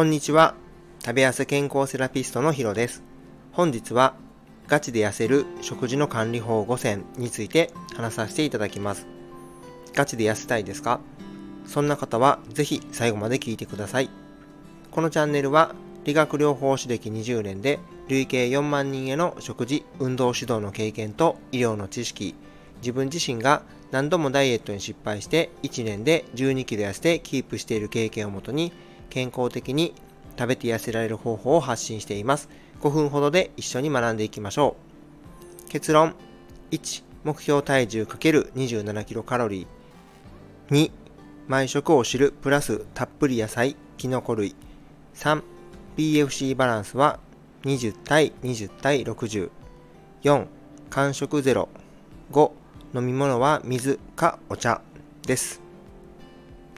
こんにちは。食べ痩せ健康セラピストのヒロです。本日はガチで痩せる食事の管理法5選について話させていただきます。ガチで痩せたいですか？そんな方はぜひ最後まで聞いてください。このチャンネルは理学療法士歴20年で累計4万人への食事、運動指導の経験と医療の知識、自分自身が何度もダイエットに失敗して1年で12キロ痩せてキープしている経験をもとに健康的に食べて痩せられる方法を発信しています。5分ほどで一緒に学んでいきましょう。結論1、目標体重 ×27 キロカロリー。2、毎食を知るプラスたっぷり野菜、キノコ類。3、BFC バランスは20対20対60。4、間食ゼロ。5、飲み物は水かお茶です。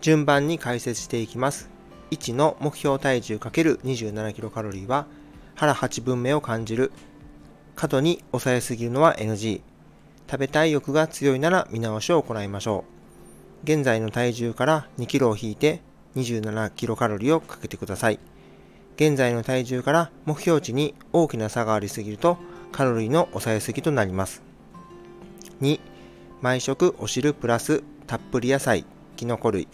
順番に解説していきます。1の目標体重 ×27kcal は腹8分目を感じる。過度に抑えすぎるのは NG。食べたい欲が強いなら見直しを行いましょう。現在の体重から 2kg を引いて 27kcal をかけてください。現在の体重から目標値に大きな差がありすぎるとカロリーの抑えすぎとなります。2、毎食お汁プラスたっぷり野菜、きのこ類。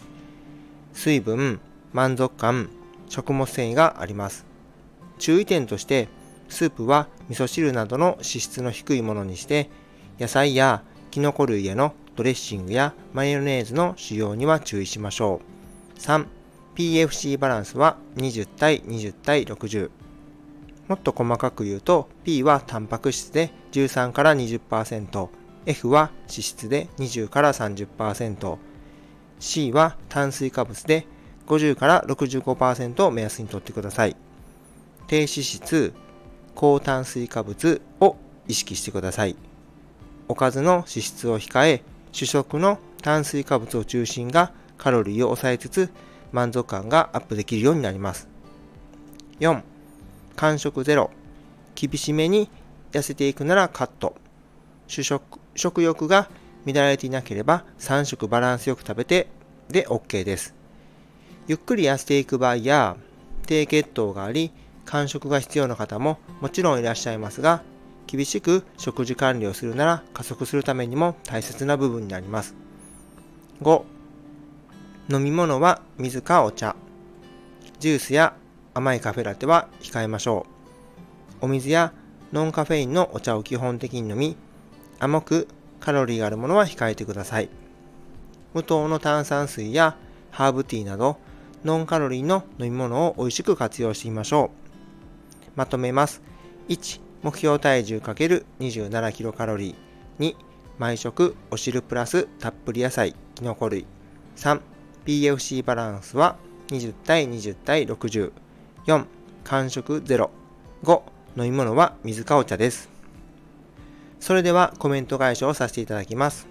水分、満足感、食物繊維があります。注意点として、スープは味噌汁などの脂質の低いものにして、野菜やキノコ類へのドレッシングやマヨネーズの使用には注意しましょう。3、PFC バランスは20対20対60。もっと細かく言うと、P はタンパク質で13から20%、F は脂質で20から30%、C は炭水化物で50から65%を目安にとってください。低脂質、高炭水化物を意識してください。おかずの脂質を控え、主食の炭水化物を中心がカロリーを抑えつつ満足感がアップできるようになります。4. 間食ゼロ。厳しめに痩せていくならカット。主食、食欲が乱れていなければ3食バランスよく食べてで OK です。ゆっくり痩せていく場合や低血糖があり間食が必要な方ももちろんいらっしゃいますが厳しく食事管理をするなら加速するためにも大切な部分になります。5飲み物は水かお茶。ジュースや甘いカフェラテは控えましょう。お水やノンカフェインのお茶を基本的に飲み甘くカロリーがあるものは控えてください。無糖の炭酸水やハーブティーなどノンカロリーの飲み物を美味しく活用してみましょう。まとめます。1、目標体重 ×27kcal。2、毎食お汁プラスたっぷり野菜、きのこ類。3、PFC バランスは20対20対60。4、間食0。5、飲み物は水かお茶です。それではコメント返しをさせていただきます。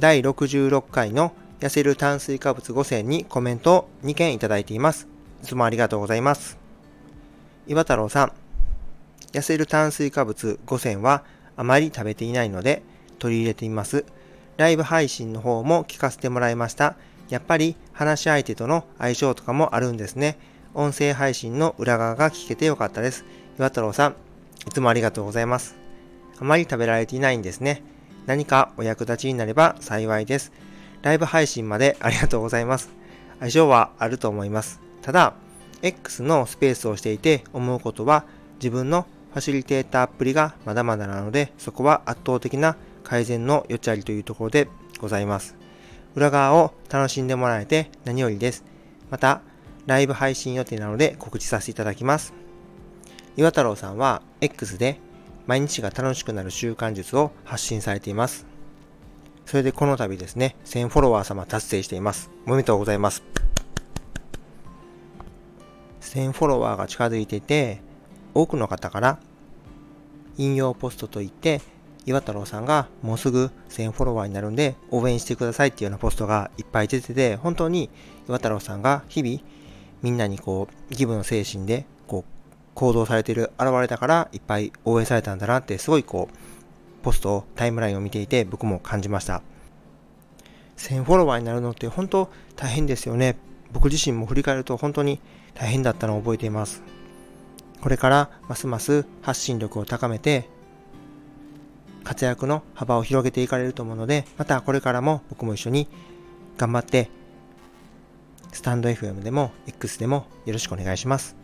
第66回の痩せる炭水化物5選にコメントを2件いただいています。いつもありがとうございます。岩太郎さん、痩せる炭水化物5選はあまり食べていないので取り入れてみます。ライブ配信の方も聞かせてもらいました。やっぱり話し相手との相性とかもあるんですね。音声配信の裏側が聞けてよかったです。岩太郎さん、いつもありがとうございます。あまり食べられていないんですね。何かお役立ちになれば幸いです。ライブ配信までありがとうございます。相性はあると思います。ただ、X のスペースをしていて思うことは、自分のファシリテーターアプリがまだまだなので、そこは圧倒的な改善の余地ありというところでございます。裏側を楽しんでもらえて何よりです。また、ライブ配信予定なので告知させていただきます。岩太郎さんは X で毎日が楽しくなる習慣術を発信されています。それでこの度ですね、1000フォロワー様達成しています。おめでとうございます。1000フォロワーが近づいてて、多くの方から引用ポストといって、岩太郎さんがもうすぐ1000フォロワーになるんで応援してくださいっていうようなポストがいっぱい出てて、本当に岩太郎さんが日々みんなにこう、義務の精神でこう、行動されている、現れたからいっぱい応援されたんだなってすごいこう、ポスト、タイムラインを見ていて僕も感じました。1000フォロワーになるのって本当大変ですよね。僕自身も振り返ると本当に大変だったのを覚えています。これからますます発信力を高めて、活躍の幅を広げていかれると思うので、またこれからも僕も一緒に頑張って、スタンド FM でも X でもよろしくお願いします。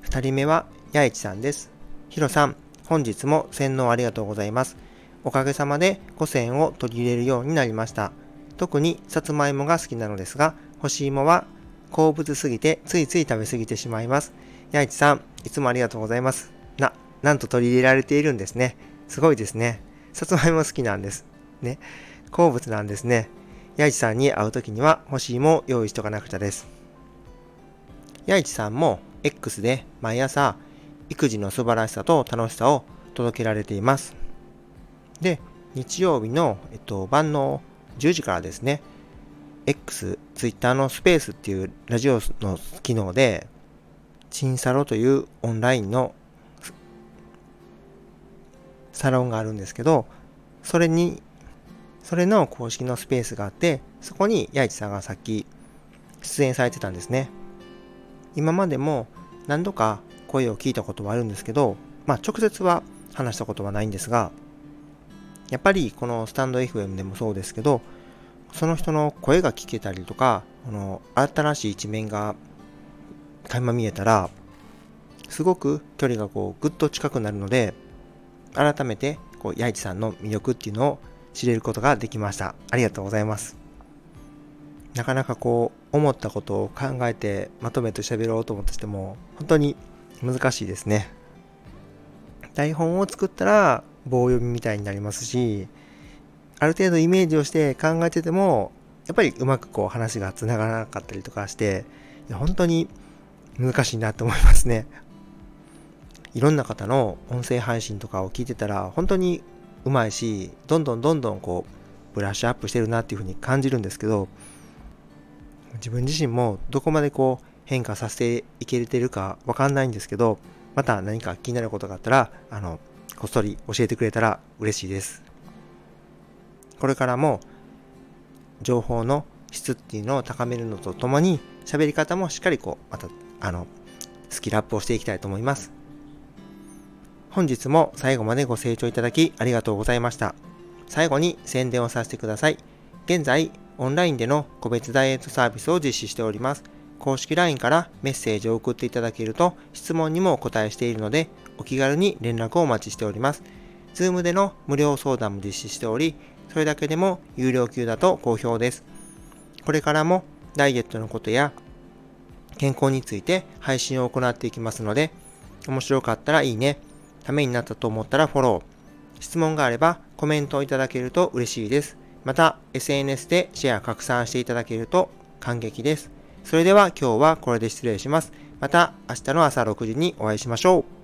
二人目は、やいちさんです。ひろさん、本日も洗脳ありがとうございます。おかげさまで5選を取り入れるようになりました。特にさつまいもが好きなのですが、干し芋は好物すぎてついつい食べ過ぎてしまいます。やいちさん、いつもありがとうございます。な、なんと取り入れられているんですね。すごいですね。さつまいも好きなんです。ね。好物なんですね。やいちさんに会う時には干し芋を用意しとかなくちゃです。やいちさんも X で毎朝育児の素晴らしさと楽しさを届けられています。で、日曜日の、えっと、晩の10時からですね、X、Twitter のスペースっていうラジオの機能で、チンサロというオンラインのサロンがあるんですけど、それに、それの公式のスペースがあって、そこに八市さんがさっき出演されてたんですね。今までも何度か声を聞いたことはあるんですけど、まあ直接は話したことはないんですが、やっぱりこのスタンド FM でもそうですけど、その人の声が聞けたりとか、この新しい一面が垣間見えたら、すごく距離がこうぐっと近くなるので、改めてこう八市さんの魅力っていうのを知れることができました。ありがとうございます。なかなかこう思ったことを考えてまとめて喋ろうと思ってしても本当に難しいですね。台本を作ったら棒読みみたいになりますし、ある程度イメージをして考えてても、やっぱりうまくこう話が繋がらなかったりとかして、本当に難しいなと思いますね。いろんな方の音声配信とかを聞いてたら、本当にうまいし、どんどんどんどんこう、ブラッシュアップしてるなっていうふうに感じるんですけど、自分自身もどこまでこう変化させていけてるかわかんないんですけど、また何か気になることがあったら、あの、こっそり教えてくれたら嬉しいです。これからも情報の質っていうのを高めるのとともに喋り方もしっかりこうまたあのスキルアップをしていきたいと思います。本日も最後までご清聴いただきありがとうございました。最後に宣伝をさせてください。現在オンラインでの個別ダイエットサービスを実施しております。公式 LINE からメッセージを送っていただけると質問にもお答えしているのでお気軽に連絡をお待ちしております。Zoom での無料相談も実施しており、それだけでも有料級だと好評です。これからもダイエットのことや健康について配信を行っていきますので、面白かったらいいね、ためになったと思ったらフォロー、質問があればコメントをいただけると嬉しいです。また、SNS でシェア拡散していただけると感激です。それでは今日はこれで失礼します。また明日の朝6時にお会いしましょう。